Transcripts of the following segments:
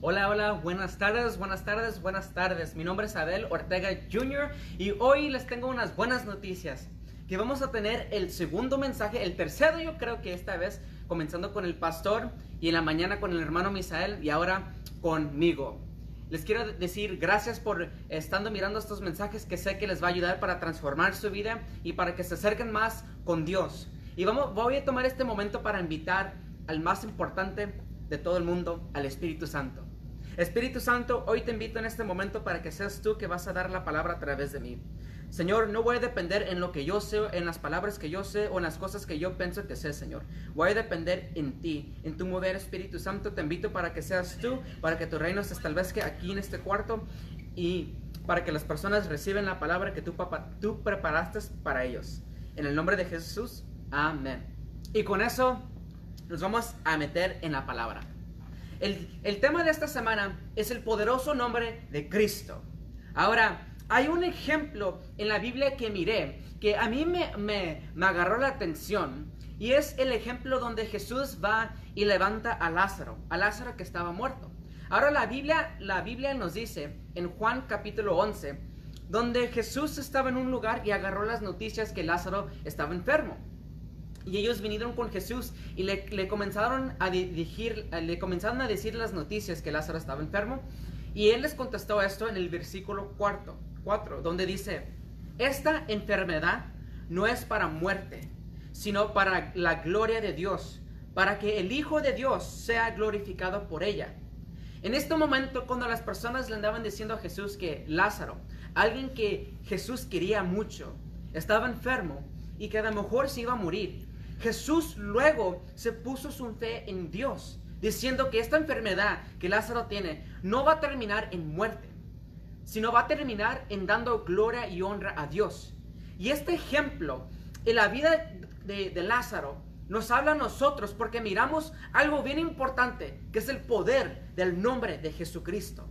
Hola, hola, buenas tardes, buenas tardes, buenas tardes. Mi nombre es Abel Ortega Jr. y hoy les tengo unas buenas noticias. Que vamos a tener el segundo mensaje, el tercero yo creo que esta vez, comenzando con el pastor y en la mañana con el hermano Misael y ahora conmigo. Les quiero decir gracias por estando mirando estos mensajes que sé que les va a ayudar para transformar su vida y para que se acerquen más con Dios. Y vamos, voy a tomar este momento para invitar al más importante de todo el mundo, al Espíritu Santo. Espíritu Santo, hoy te invito en este momento para que seas tú que vas a dar la palabra a través de mí. Señor, no voy a depender en lo que yo sé, en las palabras que yo sé o en las cosas que yo pienso que sé, Señor. Voy a depender en ti, en tu mover, Espíritu Santo. Te invito para que seas tú, para que tu reino se establezca aquí en este cuarto y para que las personas reciban la palabra que tú, papá, tú preparaste para ellos. En el nombre de Jesús, amén. Y con eso nos vamos a meter en la palabra. El, tema de esta semana es el poderoso nombre de Cristo. Ahora, hay un ejemplo en la Biblia que miré que a mí me, me, me, agarró la atención y es el ejemplo donde Jesús va y levanta a Lázaro, a Lázaro que estaba muerto. Ahora la Biblia, la Biblia nos dice en Juan capítulo 11, donde Jesús estaba en un lugar y agarró las noticias que Lázaro estaba enfermo. Y ellos vinieron con Jesús y le, comenzaron a dirigir, le comenzaron a decir las noticias que Lázaro estaba enfermo. Y él les contestó esto en el versículo cuarto. 4, donde dice, esta enfermedad no es para muerte, sino para la gloria de Dios, para que el Hijo de Dios sea glorificado por ella. En este momento, cuando las personas le andaban diciendo a Jesús que Lázaro, alguien que Jesús quería mucho, estaba enfermo y que a lo mejor se iba a morir, Jesús luego se puso su fe en Dios, diciendo que esta enfermedad que Lázaro tiene no va a terminar en muerte, sino va a terminar en dando gloria y honra a Dios. Y este ejemplo en la vida de, Lázaro nos habla a nosotros porque miramos algo bien importante, que es el poder del nombre de Jesucristo.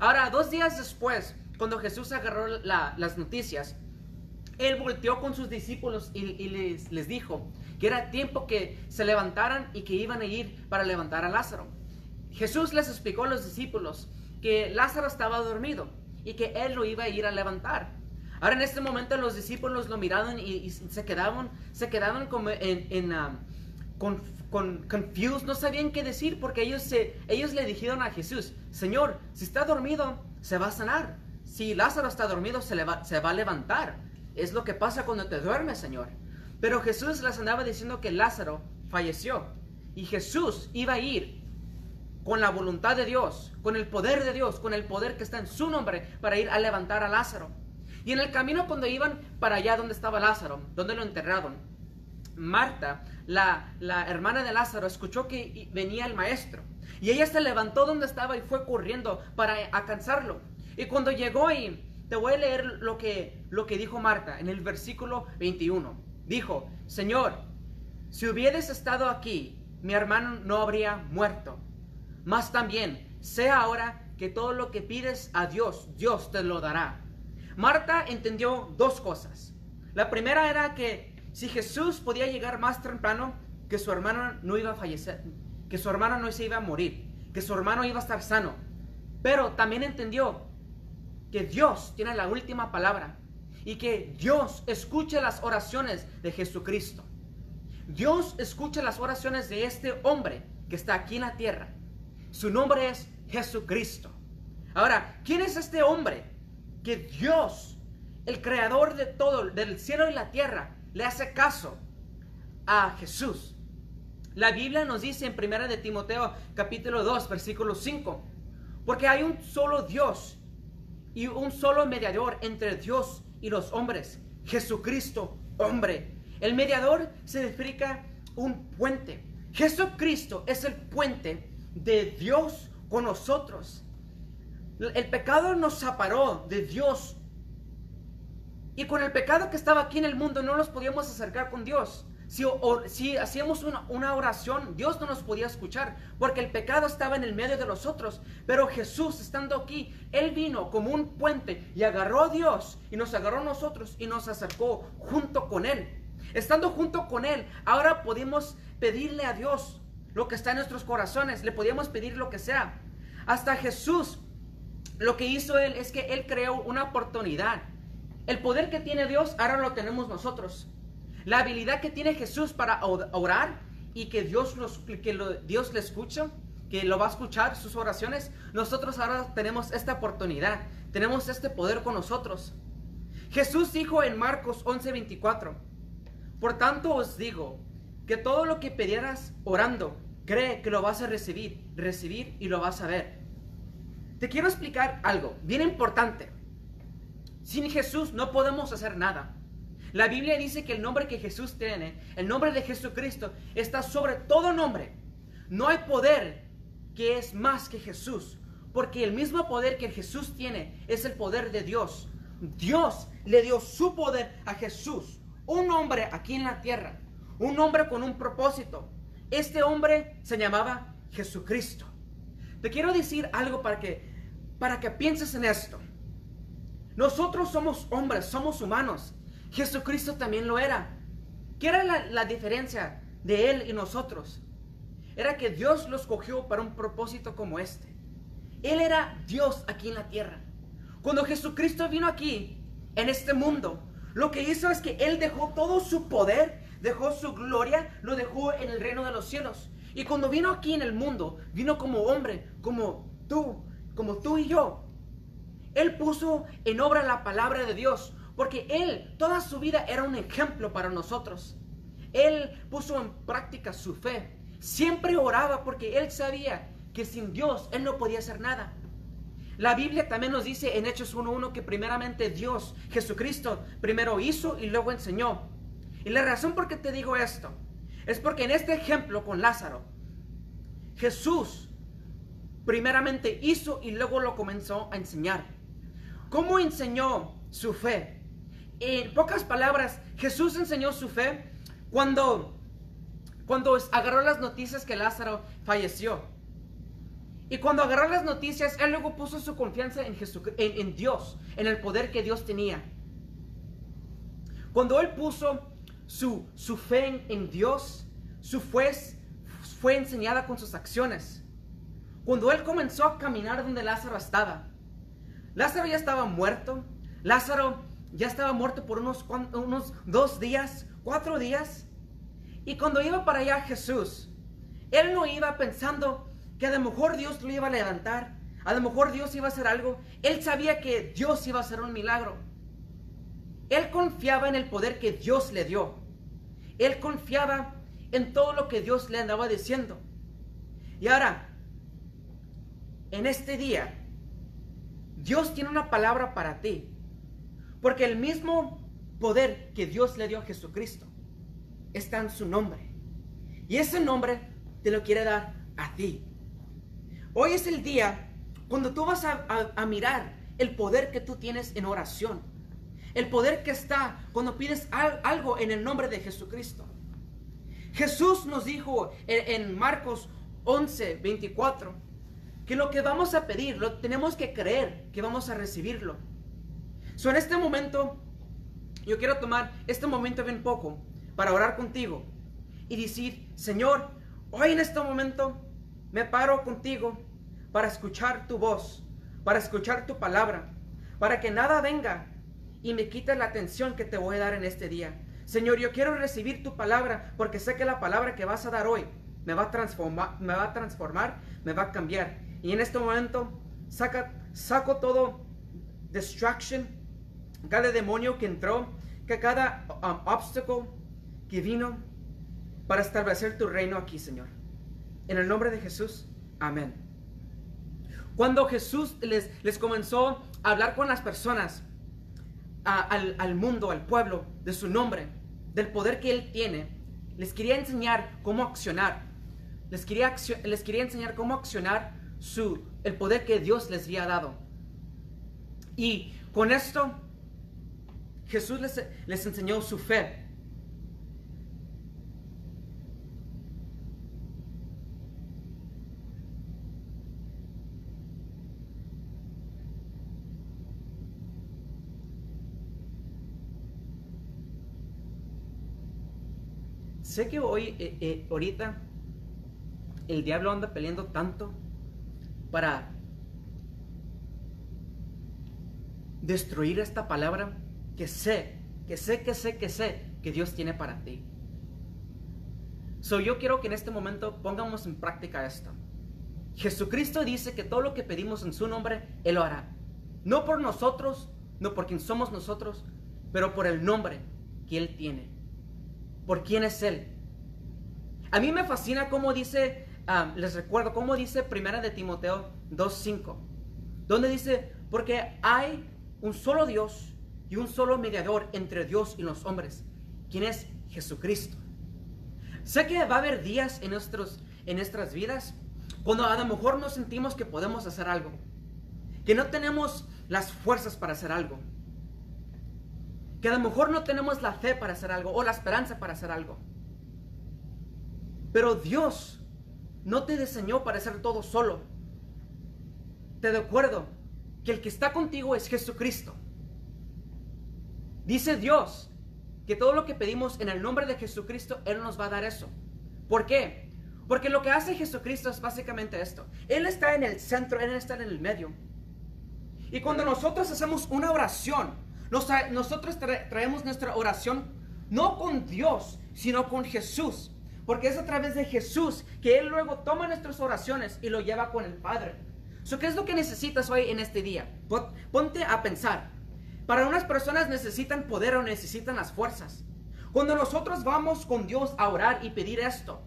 Ahora, dos días después, cuando Jesús agarró la, las noticias, él volteó con sus discípulos y, les, dijo que era tiempo que se levantaran y que iban a ir para levantar a Lázaro. Jesús les explicó a los discípulos que Lázaro estaba dormido y que él lo iba a ir a levantar. Ahora en este momento los discípulos lo miraron y, y se quedaban, se quedaban como um, con, con, confused, no sabían qué decir porque ellos, se, le dijeron a Jesús, Señor, si está dormido, se va a sanar. Si Lázaro está dormido, se va a levantar. Es lo que pasa cuando te duermes, Señor. Pero Jesús les andaba diciendo que Lázaro falleció y Jesús iba a ir con la voluntad de Dios, con el poder de Dios, con el poder que está en su nombre para ir a levantar a Lázaro. Y en el camino cuando iban para allá donde estaba Lázaro, donde lo enterraron, Marta, la, la hermana de Lázaro, escuchó que venía el maestro. Y ella se levantó donde estaba y fue corriendo para alcanzarlo. Y cuando llegó ahí, te voy a leer lo que, lo que dijo Marta en el versículo 21. Dijo, Señor, si hubieras estado aquí, mi hermano no habría muerto. Mas también sé ahora que todo lo que pides a Dios, Dios te lo dará. Marta entendió dos cosas. La primera era que si Jesús podía llegar más temprano, que su hermano no iba a fallecer, que su hermano no se iba a morir, que su hermano iba a estar sano. Pero también entendió que Dios tiene la última palabra y que Dios escucha las oraciones de Jesucristo. Dios escucha las oraciones de este hombre que está aquí en la tierra. Su nombre es Jesucristo. Ahora, ¿quién es este hombre que Dios, el creador de todo, del cielo y la tierra, le hace caso a Jesús? La Biblia nos dice en 1 de Timoteo capítulo 2, versículo 5, porque hay un solo Dios y un solo mediador entre Dios y los hombres, Jesucristo, hombre. El mediador significa un puente. Jesucristo es el puente de Dios con nosotros. El pecado nos separó de Dios. Y con el pecado que estaba aquí en el mundo no nos podíamos acercar con Dios. Si, hacíamos una, una, oración, Dios no nos podía escuchar, porque el pecado estaba en el medio de nosotros. Pero Jesús, estando aquí, Él vino como un puente y agarró a Dios y nos agarró a nosotros y nos acercó junto con Él. Estando junto con Él, ahora podemos pedirle a Dios lo que está en nuestros corazones, le podíamos pedir lo que sea. Hasta Jesús, lo que hizo Él es que Él creó una oportunidad. El poder que tiene Dios, ahora lo tenemos nosotros. La habilidad que tiene Jesús para orar y que Dios, que Dios le escucha, que lo va a escuchar sus oraciones, nosotros ahora tenemos esta oportunidad, tenemos este poder con nosotros. Jesús dijo en Marcos 11:24, por tanto os digo, que todo lo que pidieras orando, cree que lo vas a recibir, recibir y lo vas a ver. Te quiero explicar algo bien importante. Sin Jesús no podemos hacer nada. La Biblia dice que el nombre que Jesús tiene, el nombre de Jesucristo, está sobre todo nombre. No hay poder que es más que Jesús, porque el mismo poder que Jesús tiene es el poder de Dios. Dios le dio su poder a Jesús, un hombre aquí en la tierra, un hombre con un propósito. Este hombre se llamaba Jesucristo. Te quiero decir algo para que para que pienses en esto. Nosotros somos hombres, somos humanos. Jesucristo también lo era. ¿Qué era la, diferencia de él y nosotros? era que Dios lo escogió para un propósito como este. Él era Dios aquí en la tierra. Cuando Jesucristo vino aquí, en este mundo, lo que hizo es que Él dejó todo su poder, dejó su gloria, lo dejó en el reino de los cielos. Y cuando vino aquí en el mundo, vino como hombre, como tú, como tú y yo. Él puso en obra la palabra de Dios, porque Él, toda su vida era un ejemplo para nosotros. Él puso en práctica su fe. Siempre oraba porque él sabía que sin Dios él no podía hacer nada. La Biblia también nos dice en Hechos 1.1 que primeramente Dios, Jesucristo, primero hizo y luego enseñó. Y la razón por qué te digo esto es porque en este ejemplo con Lázaro, Jesús primeramente hizo y luego lo comenzó a enseñar. ¿Cómo enseñó su fe? En pocas palabras, Jesús enseñó su fe cuando cuando agarró las noticias que Lázaro falleció. Y cuando agarró las noticias, él luego puso su confianza en, en, Dios, en el poder que Dios tenía. Cuando él puso su, su fe en, Dios, su fe fue enseñada con sus acciones. Cuando él comenzó a caminar donde Lázaro estaba, Lázaro ya estaba muerto. Lázaro ya estaba muerto por unos, unos dos días, cuatro días. Y cuando iba para allá Jesús, él no iba pensando que a lo mejor Dios lo iba a levantar, a lo mejor Dios iba a hacer algo. Él sabía que Dios iba a hacer un milagro. Él confiaba en el poder que Dios le dio. Él confiaba en todo lo que Dios le andaba diciendo. Y ahora, en este día, Dios tiene una palabra para ti. Porque el mismo poder que Dios le dio a Jesucristo está en su nombre. Y ese nombre te lo quiere dar a ti. Hoy es el día cuando tú vas a, mirar el poder que tú tienes en oración. El poder que está cuando pides algo en el nombre de Jesucristo. Jesús nos dijo en, Marcos 11, 24, que lo que vamos a pedir, lo tenemos que creer que vamos a recibirlo. So, en este momento, yo quiero tomar este momento bien poco para orar contigo y decir, Señor, hoy en este momento me paro contigo para escuchar tu voz, para escuchar tu palabra, para que nada venga y me quite la atención que te voy a dar en este día. Señor, yo quiero recibir tu palabra porque sé que la palabra que vas a dar hoy me va a transformar, me va a, transformar, me va a cambiar. Y en este momento saca, saco todo distraction, cada demonio que entró, que cada um, obstáculo que vino para establecer tu reino aquí, Señor. En el nombre de Jesús, amén. Cuando Jesús les, les comenzó a hablar con las personas, al, al mundo, al pueblo, de su nombre, del poder que Él tiene, les quería enseñar cómo accionar. Les quería, les quería enseñar cómo accionar su, el poder que Dios les había dado. Y con esto, Jesús les, les enseñó su fe. sé que hoy, eh, eh, ahorita, el diablo anda peleando tanto para destruir esta palabra que sé, que sé, que sé, que sé que Dios tiene para ti. So, yo quiero que en este momento pongamos en práctica esto. Jesucristo dice que todo lo que pedimos en su nombre, Él lo hará. No por nosotros, no por quien somos nosotros, pero por el nombre que Él tiene. Por quién es Él. A mí me fascina cómo dice, ah, les recuerdo, cómo dice Primera de Timoteo 2.5, donde dice, porque hay un solo Dios y un solo mediador entre Dios y los hombres, quien es Jesucristo. Sé que va a haber días en, nuestros, en nuestras vidas cuando a lo mejor no sentimos que podemos hacer algo, que no tenemos las fuerzas para hacer algo, que a lo mejor no tenemos la fe para hacer algo o la esperanza para hacer algo. Pero Dios no te diseñó para hacer todo solo. Te recuerdo que el que está contigo es Jesucristo. Dice Dios que todo lo que pedimos en el nombre de Jesucristo, Él nos va a dar eso. ¿Por qué? Porque lo que hace Jesucristo es básicamente esto. Él está en el centro, Él está en el medio. Y cuando nosotros hacemos una oración, nosotros traemos nuestra oración no con Dios, sino con Jesús. Porque es a través de Jesús que Él luego toma nuestras oraciones y lo lleva con el Padre. ¿Qué es lo que necesitas hoy en este día? Ponte a pensar. Para unas personas necesitan poder o necesitan las fuerzas. Cuando nosotros vamos con Dios a orar y pedir esto,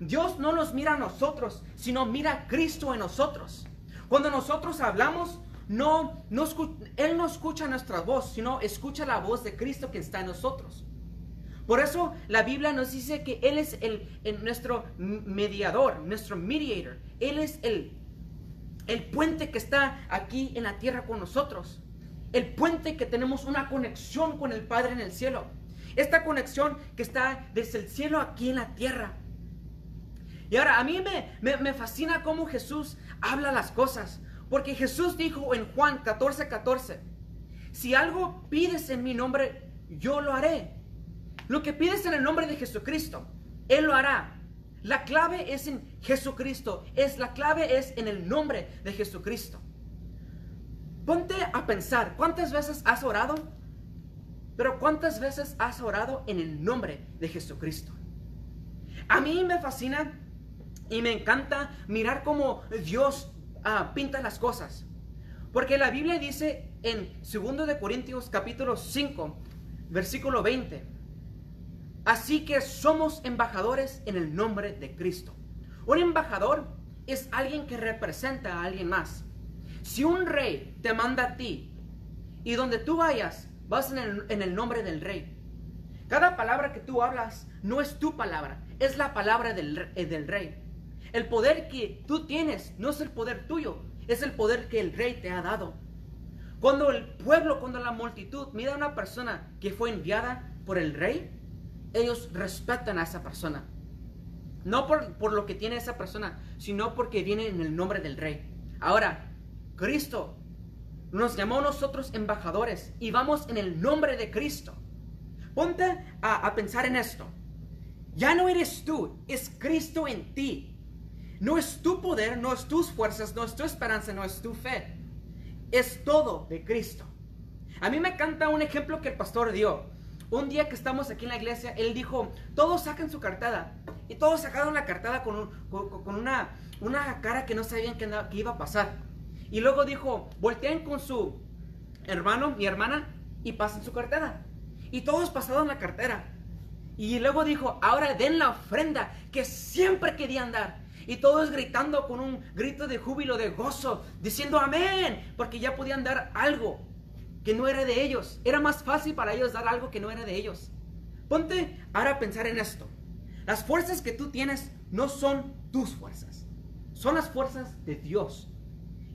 Dios no nos mira a nosotros, sino mira a Cristo en nosotros. Cuando nosotros hablamos, no, Él no escucha nuestra voz, sino escucha la voz de Cristo que está en nosotros. Por eso la Biblia nos dice que Él es el, nuestro mediador, nuestro mediator. Él es el, el puente que está aquí en la tierra con nosotros. El puente que tenemos una conexión con el Padre en el cielo. Esta conexión que está desde el cielo aquí en la tierra. Y ahora a mí me, me, fascina cómo Jesús habla las cosas. Porque Jesús dijo en Juan 14, 14, si algo pides en mi nombre, yo lo haré. Lo que pides en el nombre de Jesucristo, Él lo hará. La clave es en Jesucristo. Es, la clave es en el nombre de Jesucristo. Ponte a pensar, ¿cuántas veces has orado? Pero ¿cuántas veces has orado en el nombre de Jesucristo? A mí me fascina y me encanta mirar cómo Dios ah, pinta las cosas. Porque la Biblia dice en 2 de Corintios capítulo 5, versículo 20, Así que somos embajadores en el nombre de Cristo. Un embajador es alguien que representa a alguien más. Si un rey te manda a ti y donde tú vayas, vas en el, nombre del rey. Cada palabra que tú hablas no es tu palabra, es la palabra del, eh, del rey. El poder que tú tienes no es el poder tuyo, es el poder que el rey te ha dado. Cuando el pueblo, cuando la multitud mira a una persona que fue enviada por el rey, ellos respetan a esa persona. No por, lo que tiene esa persona, sino porque viene en el nombre del rey. Ahora, Cristo nos llamó a nosotros embajadores y vamos en el nombre de Cristo. Ponte a, pensar en esto. Ya no eres tú, es Cristo en ti. No es tu poder, no es tus fuerzas, no es tu esperanza, no es tu fe. Es todo de Cristo. A mí me encanta un ejemplo que el pastor dio. Un día que estamos aquí en la iglesia, él dijo, todos saquen su cartada. Y todos sacaron la cartada con, con, una, una, cara que no sabían qué, iba a pasar. Y luego dijo, volteen con su hermano, mi hermana, y pasen su cartada. Y todos pasaron la cartera. Y luego dijo, ahora den la ofrenda que siempre querían dar. Y todos gritando con un grito de júbilo, de gozo, diciendo amén, porque ya podían dar algo que no era de ellos. Era más fácil para ellos dar algo que no era de ellos. Ponte ahora a pensar en esto. Las fuerzas que tú tienes no son tus fuerzas. Son las fuerzas de Dios.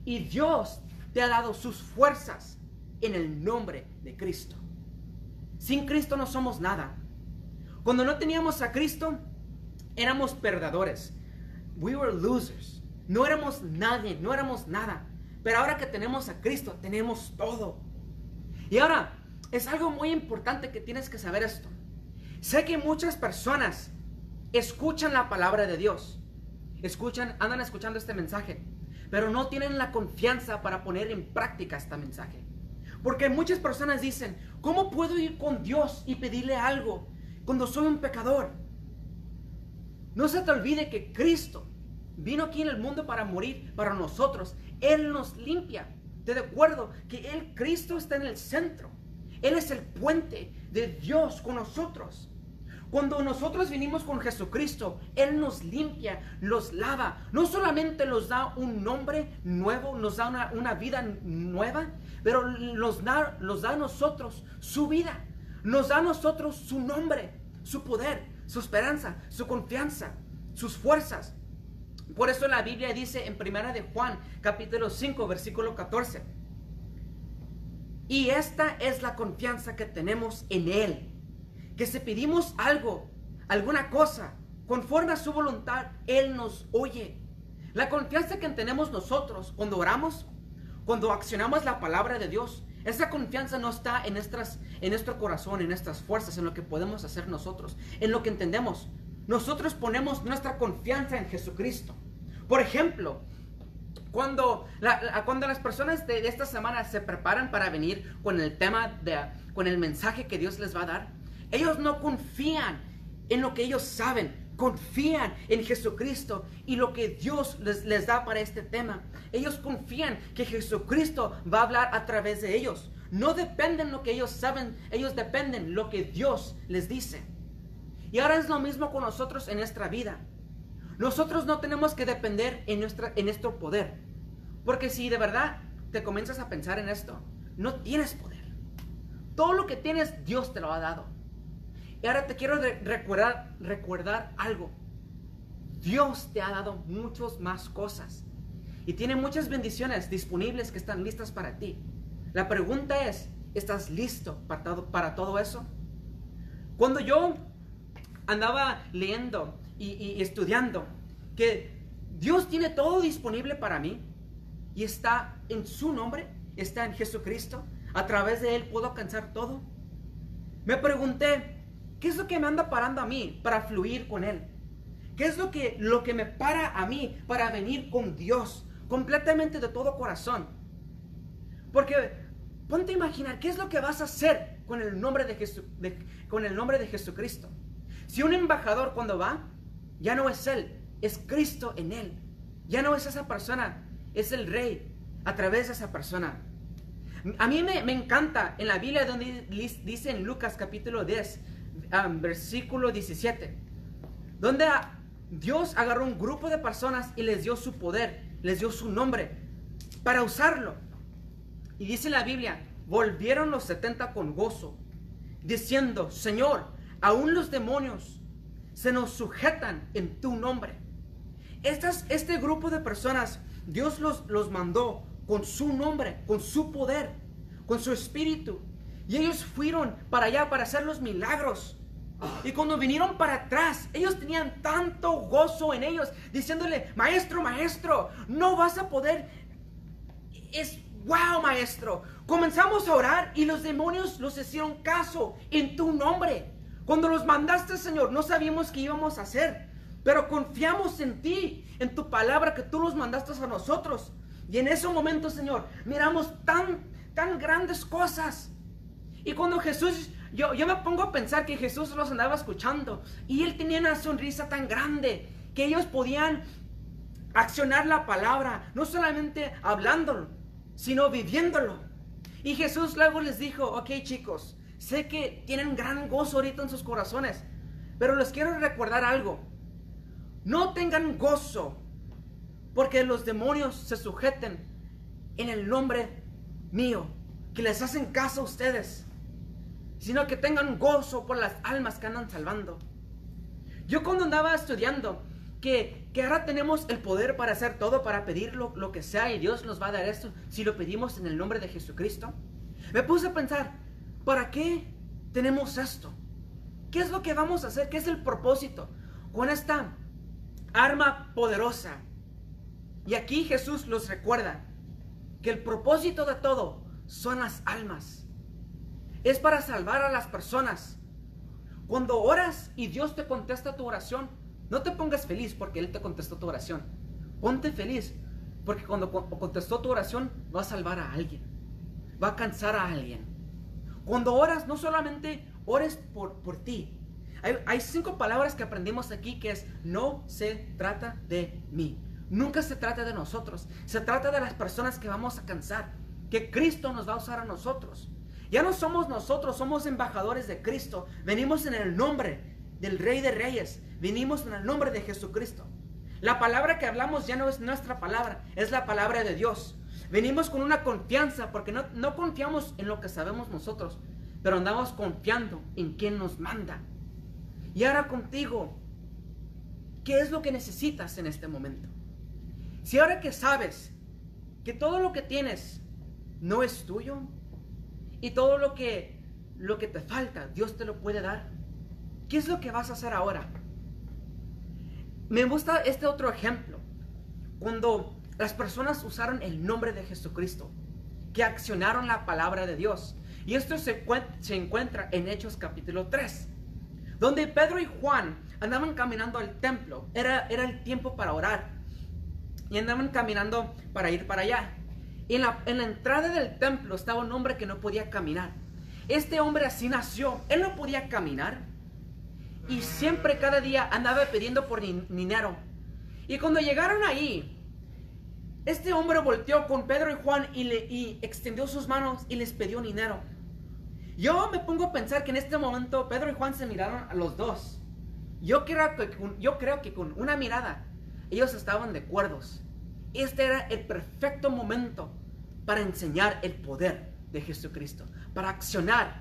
Y Dios te ha dado sus fuerzas en el nombre de Cristo. Sin Cristo no somos nada. Cuando no teníamos a Cristo, éramos perdedores. We were losers. No éramos nadie, no éramos nada. Pero ahora que tenemos a Cristo, tenemos todo. Y ahora, es algo muy importante que tienes que saber esto. Sé que muchas personas escuchan la palabra de Dios. Escuchan, andan escuchando este mensaje, pero no tienen la confianza para poner en práctica este mensaje. Porque muchas personas dicen, ¿cómo puedo ir con Dios y pedirle algo cuando soy un pecador? No se te olvide que Cristo vino aquí en el mundo para morir para nosotros. Él nos limpia. Te recuerdo que Él, Cristo, está en el centro. Él es el puente de Dios con nosotros. Cuando nosotros vinimos con Jesucristo, Él nos limpia, los lava. No solamente nos da un nombre nuevo, nos da una, vida nueva, pero nos da, da a nosotros su vida. Nos da a nosotros su nombre, su poder, su esperanza, su confianza, sus fuerzas. Por eso la Biblia dice en Primera de Juan, capítulo 5, versículo 14. Y esta es la confianza que tenemos en Él que si pedimos algo, alguna cosa, conforme a su voluntad, Él nos oye. La confianza que tenemos nosotros cuando oramos, cuando accionamos la palabra de Dios, esa confianza no está en, nuestras, en nuestro corazón, en nuestras fuerzas, en lo que podemos hacer nosotros, en lo que entendemos. Nosotros ponemos nuestra confianza en Jesucristo. Por ejemplo, cuando, cuando las personas de, esta semana se preparan para venir con el tema, de, con el mensaje que Dios les va a dar, ellos no confían en lo que ellos saben, confían en Jesucristo y lo que Dios les, les, da para este tema. Ellos confían que Jesucristo va a hablar a través de ellos. No dependen lo que ellos saben, ellos dependen lo que Dios les dice. Y ahora es lo mismo con nosotros en nuestra vida. Nosotros no tenemos que depender en, nuestra, en nuestro poder. Porque si de verdad te comienzas a pensar en esto, no tienes poder. Todo lo que tienes, Dios te lo ha dado. Y ahora te quiero recordar, recordar algo. Dios te ha dado muchas más cosas. Y tiene muchas bendiciones disponibles que están listas para ti. La pregunta es, ¿estás listo para todo, eso? Cuando yo andaba leyendo y estudiando que Dios tiene todo disponible para mí y está en su nombre, está en Jesucristo, a través de Él puedo alcanzar todo. Me pregunté, ¿Qué es lo que me anda parando a mí para fluir con Él? ¿Qué es lo que, lo que me para a mí para venir con Dios completamente de todo corazón? Porque ponte a imaginar qué es lo que vas a hacer con el nombre de, con el nombre de Jesucristo. Si un embajador cuando va, ya no es Él, es Cristo en Él. Ya no es esa persona, es el Rey a través de esa persona. A mí me, me encanta en la Biblia donde dice en Lucas capítulo 10, versículo 17, donde Dios agarró un grupo de personas y les dio su poder, les dio su nombre para usarlo. Y dice la Biblia, volvieron los 70 con gozo, diciendo, Señor, aún los demonios se nos sujetan en tu nombre. Estas, este grupo de personas, Dios los, los mandó con su nombre, con su poder, con su espíritu. Y ellos fueron para allá para hacer los milagros. Y cuando vinieron para atrás, ellos tenían tanto gozo en ellos, diciéndole, maestro, maestro, no vas a poder. Es, wow, maestro. Comenzamos a orar y los demonios los hicieron caso en tu nombre. Cuando los mandaste, Señor, no sabíamos qué íbamos a hacer, pero confiamos en ti, en tu palabra que tú los mandaste a nosotros. Y en ese momento, Señor, miramos tan, tan grandes cosas. Y cuando Jesús yo, me pongo a pensar que Jesús los andaba escuchando y él tenía una sonrisa tan grande que ellos podían accionar la palabra, no solamente hablándolo, sino viviéndolo. Y Jesús luego les dijo, ok chicos, sé que tienen gran gozo ahorita en sus corazones, pero les quiero recordar algo. No tengan gozo porque los demonios se sujeten en el nombre mío, que les hacen caso a ustedes sino que tengan gozo por las almas que andan salvando. Yo cuando andaba estudiando que, que ahora tenemos el poder para hacer todo, para pedir lo, lo, que sea y Dios nos va a dar esto si lo pedimos en el nombre de Jesucristo, me puse a pensar, ¿para qué tenemos esto? ¿Qué es lo que vamos a hacer? ¿Qué es el propósito con esta arma poderosa? Y aquí Jesús los recuerda que el propósito de todo son las almas es para salvar a las personas. Cuando oras y Dios te contesta tu oración, no te pongas feliz porque Él te contestó tu oración. Ponte feliz porque cuando contestó tu oración va a salvar a alguien. va a cansar a alguien. Cuando oras, no solamente ores por, por ti. Hay, cinco palabras que aprendimos aquí que es, no se trata de mí. Nunca se trata de nosotros. Se trata de las personas que vamos a cansar. Que Cristo nos va a usar a nosotros. Ya no somos nosotros, somos embajadores de Cristo. Venimos en el nombre del Rey de Reyes. Venimos en el nombre de Jesucristo. La palabra que hablamos ya no es nuestra palabra, es la palabra de Dios. Venimos con una confianza porque no, no confiamos en lo que sabemos nosotros, pero andamos confiando en quien nos manda. Y ahora contigo, ¿qué es lo que necesitas en este momento? Si ahora que sabes que todo lo que tienes no es tuyo y todo lo que lo que te falta Dios te lo puede dar, ¿qué es lo que vas a hacer ahora? Me gusta este otro ejemplo, cuando las personas usaron el nombre de Jesucristo, que accionaron la palabra de Dios. Y esto se, se encuentra en Hechos capítulo 3, donde Pedro y Juan andaban caminando al templo. Era, era el tiempo para orar. Y andaban caminando para ir para allá. En la, en la entrada del templo estaba un hombre que no podía caminar. Este hombre así nació. Él no podía caminar. Y siempre, cada día, andaba pidiendo por dinero. Y cuando llegaron ahí, este hombre volteó con Pedro y Juan y, le, y extendió sus manos y les pidió dinero. Yo me pongo a pensar que en este momento Pedro y Juan se miraron a los dos. Yo creo que, yo creo que con una mirada ellos estaban de acuerdos. Este era el perfecto momento para enseñar el poder de Jesucristo, para accionar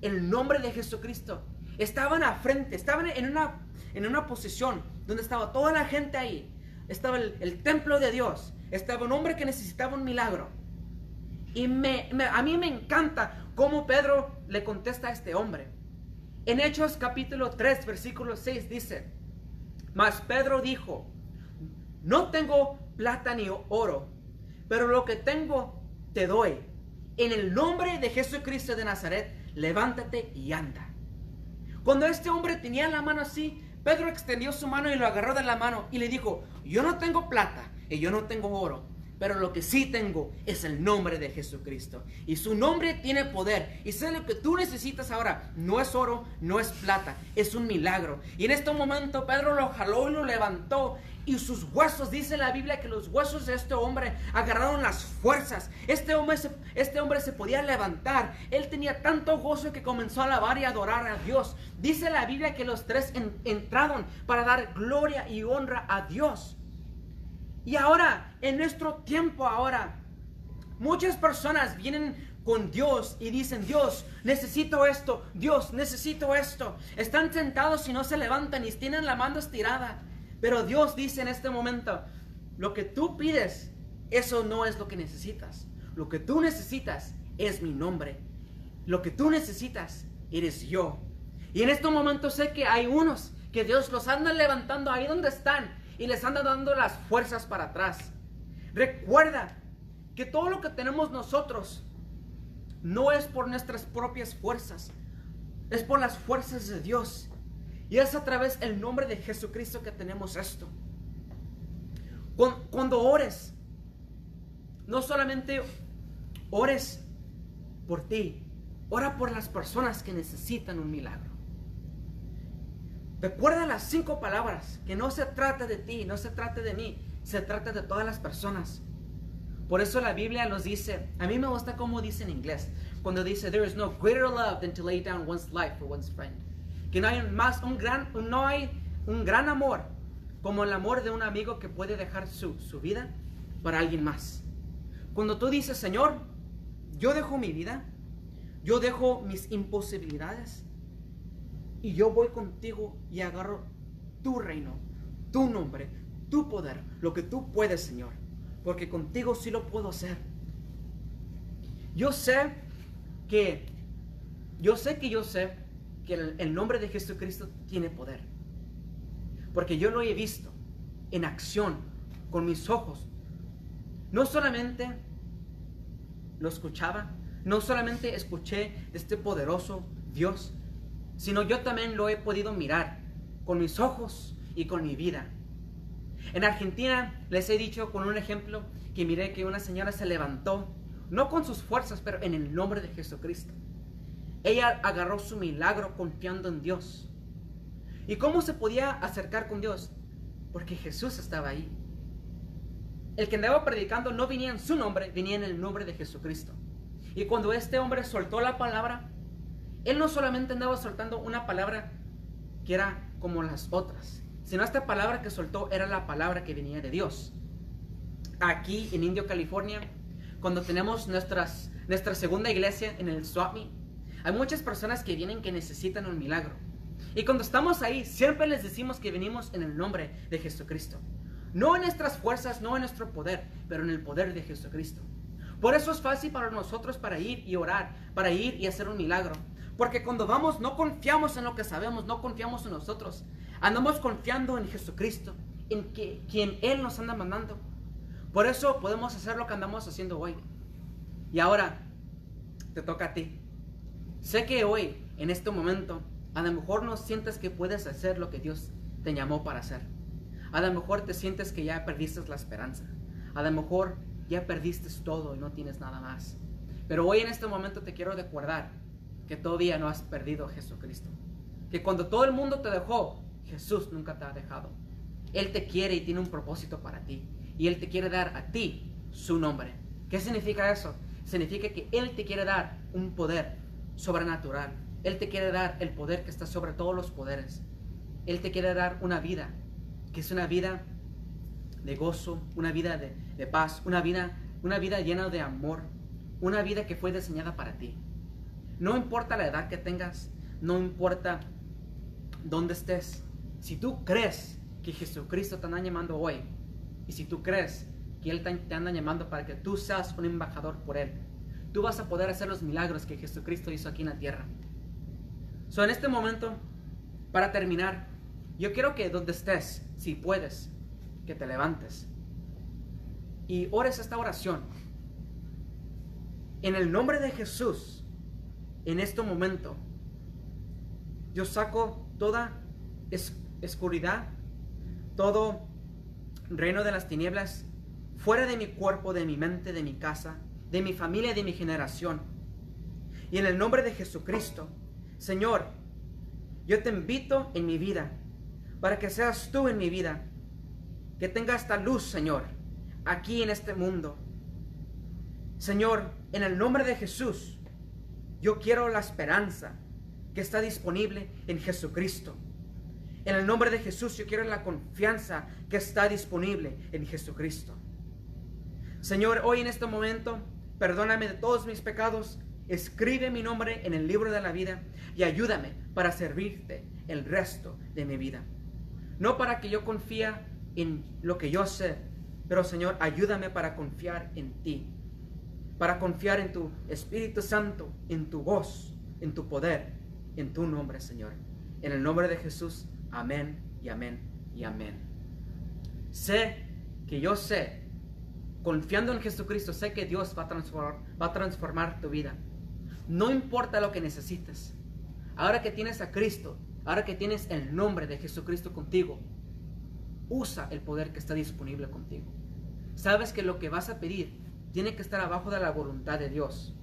el nombre de Jesucristo. Estaban a frente, estaban en una, en una posición donde estaba toda la gente ahí. Estaba el, templo de Dios, estaba un hombre que necesitaba un milagro. Y me, a mí me encanta cómo Pedro le contesta a este hombre. En Hechos capítulo 3, versículo 6 dice, mas Pedro dijo, no tengo plata ni oro, pero lo que tengo te doy. En el nombre de Jesucristo de Nazaret, levántate y anda. Cuando este hombre tenía la mano así, Pedro extendió su mano y lo agarró de la mano y le dijo, yo no tengo plata y yo no tengo oro, pero lo que sí tengo es el nombre de Jesucristo. Y su nombre tiene poder. Y sé lo que tú necesitas ahora. No es oro, no es plata, es un milagro. Y en este momento Pedro lo jaló y lo levantó y sus huesos, dice la Biblia que los huesos de este hombre agarraron las fuerzas. Este hombre, se, este hombre se podía levantar. Él tenía tanto gozo que comenzó a alabar y adorar a Dios. Dice la Biblia que los tres entraron para dar gloria y honra a Dios. Y ahora, en nuestro tiempo ahora, muchas personas vienen con Dios y dicen, Dios, necesito esto, Dios, necesito esto. Están sentados y no se levantan y tienen la mano estirada. Pero Dios dice en este momento, lo que tú pides, eso no es lo que necesitas. Lo que tú necesitas es mi nombre. Lo que tú necesitas eres yo. Y en este momento sé que hay unos que Dios los anda levantando ahí donde están y les anda dando las fuerzas para atrás. Recuerda que todo lo que tenemos nosotros no es por nuestras propias fuerzas, es por las fuerzas de Dios. Y es a través del nombre de Jesucristo que tenemos esto. Cuando ores, no solamente ores por ti, ora por las personas que necesitan un milagro. Recuerda las cinco palabras, que no se trata de ti, no se trata de mí, se trata de todas las personas. Por eso la Biblia nos dice, a mí me gusta como dice en inglés, cuando dice, there is no greater love than to lay down one's life for one's friend que no hay más un gran, no hay un gran amor como el amor de un amigo que puede dejar su, su vida para alguien más. Cuando tú dices, Señor, yo dejo mi vida, yo dejo mis imposibilidades y yo voy contigo y agarro tu reino, tu nombre, tu poder, lo que tú puedes, Señor, porque contigo sí lo puedo hacer. Yo sé que, yo sé que yo sé que el, nombre de Jesucristo tiene poder. Porque yo lo he visto en acción con mis ojos. No solamente lo escuchaba, no solamente escuché este poderoso Dios, sino yo también lo he podido mirar con mis ojos y con mi vida. En Argentina les he dicho con un ejemplo que miré que una señora se levantó no con sus fuerzas, pero en el nombre de Jesucristo. Ella agarró su milagro confiando en Dios. ¿Y cómo se podía acercar con Dios? Porque Jesús estaba ahí. El que andaba predicando no venía en su nombre, venía en el nombre de Jesucristo. Y cuando este hombre soltó la palabra, él no solamente andaba soltando una palabra que era como las otras, sino esta palabra que soltó era la palabra que venía de Dios. Aquí en Indio, California, cuando tenemos nuestras, nuestra segunda iglesia en el Swami, hay muchas personas que vienen que necesitan un milagro. Y cuando estamos ahí, siempre les decimos que venimos en el nombre de Jesucristo. No en nuestras fuerzas, no en nuestro poder, pero en el poder de Jesucristo. Por eso es fácil para nosotros para ir y orar, para ir y hacer un milagro. Porque cuando vamos no confiamos en lo que sabemos, no confiamos en nosotros. Andamos confiando en Jesucristo, en que, quien Él nos anda mandando. Por eso podemos hacer lo que andamos haciendo hoy. Y ahora te toca a ti. Sé que hoy, en este momento, a lo mejor no sientes que puedes hacer lo que Dios te llamó para hacer. A lo mejor te sientes que ya perdiste la esperanza. A lo mejor ya perdiste todo y no tienes nada más. Pero hoy en este momento te quiero recordar que todavía no has perdido a Jesucristo. Que cuando todo el mundo te dejó, Jesús nunca te ha dejado. Él te quiere y tiene un propósito para ti. Y Él te quiere dar a ti su nombre. ¿Qué significa eso? Significa que Él te quiere dar un poder sobrenatural. Él te quiere dar el poder que está sobre todos los poderes. Él te quiere dar una vida, que es una vida de gozo, una vida de, paz, una vida, una vida llena de amor, una vida que fue diseñada para ti. No importa la edad que tengas, no importa dónde estés. Si tú crees que Jesucristo te anda llamando hoy, y si tú crees que Él te anda llamando para que tú seas un embajador por Él, tú vas a poder hacer los milagros que Jesucristo hizo aquí en la tierra. So, en este momento, para terminar, yo quiero que donde estés, si puedes, que te levantes y ores esta oración. En el nombre de Jesús, en este momento, yo saco toda oscuridad, todo reino de las tinieblas, fuera de mi cuerpo, de mi mente, de mi casa, de mi familia, de mi generación. Y en el nombre de Jesucristo, Señor, yo te invito en mi vida, para que seas tú en mi vida, que tenga esta luz, Señor, aquí en este mundo. Señor, en el nombre de Jesús, yo quiero la esperanza que está disponible en Jesucristo. En el nombre de Jesús yo quiero la confianza que está disponible en Jesucristo. Señor, hoy en este momento, perdóname de todos mis pecados, escribe mi nombre en el libro de la vida y ayúdame para servirte el resto de mi vida. No para que yo confíe en lo que yo sé, pero Señor, ayúdame para confiar en ti, para confiar en tu Espíritu Santo, en tu voz, en tu poder, en tu nombre, Señor. En el nombre de Jesús. Amén y amén y amén. Sé que yo sé, confiando en Jesucristo, sé que Dios va a transformar, tu vida. No importa lo que necesites. Ahora que tienes a Cristo, ahora que tienes el nombre de Jesucristo contigo, usa el poder que está disponible contigo. Sabes que lo que vas a pedir tiene que estar abajo de la voluntad de Dios.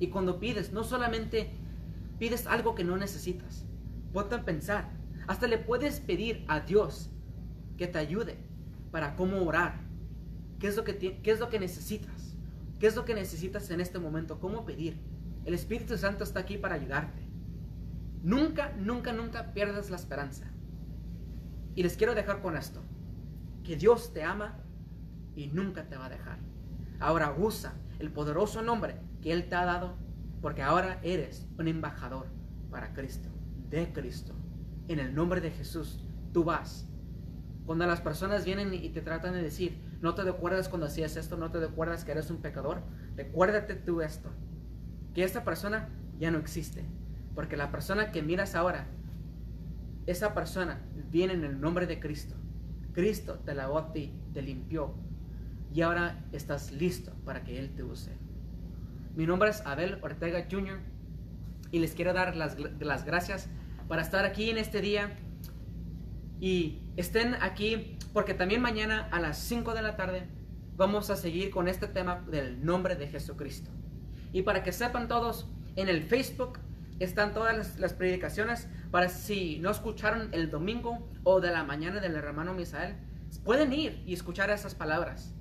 Y cuando pides, no solamente pides algo que no necesitas. Ponte a pensar, hasta le puedes pedir a Dios que te ayude para cómo orar. ¿Qué es lo que, qué es lo que necesitas? ¿Qué es lo que necesitas en este momento? ¿Cómo pedir? El Espíritu Santo está aquí para ayudarte. Nunca, nunca, nunca pierdas la esperanza. Y les quiero dejar con esto. Que Dios te ama y nunca te va a dejar. Ahora usa el poderoso nombre que Él te ha dado porque ahora eres un embajador para Cristo, de Cristo en el nombre de Jesús, tú vas. Cuando las personas vienen y te tratan de decir, no te recuerdas cuando hacías esto, no te recuerdas que eres un pecador, recuérdate tú esto, que esta persona ya no existe, porque la persona que miras ahora, esa persona viene en el nombre de Cristo. Cristo te lavó a ti, te limpió, y ahora estás listo para que Él te use. Mi nombre es Abel Ortega Jr. y les quiero dar las, las gracias para estar aquí en este día. Y estén aquí porque también mañana a las 5 de la tarde vamos a seguir con este tema del nombre de Jesucristo. Y para que sepan todos, en el Facebook están todas las, predicaciones para si no escucharon el domingo o de la mañana del hermano Misael, pueden ir y escuchar esas palabras.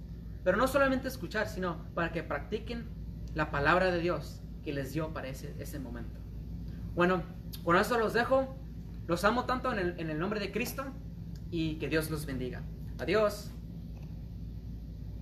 Pero no solamente escuchar, sino para que practiquen la palabra de Dios que les dio para ese, ese momento. Bueno, con eso los dejo. Los amo tanto en el, en el nombre de Cristo y que Dios los bendiga. Adiós.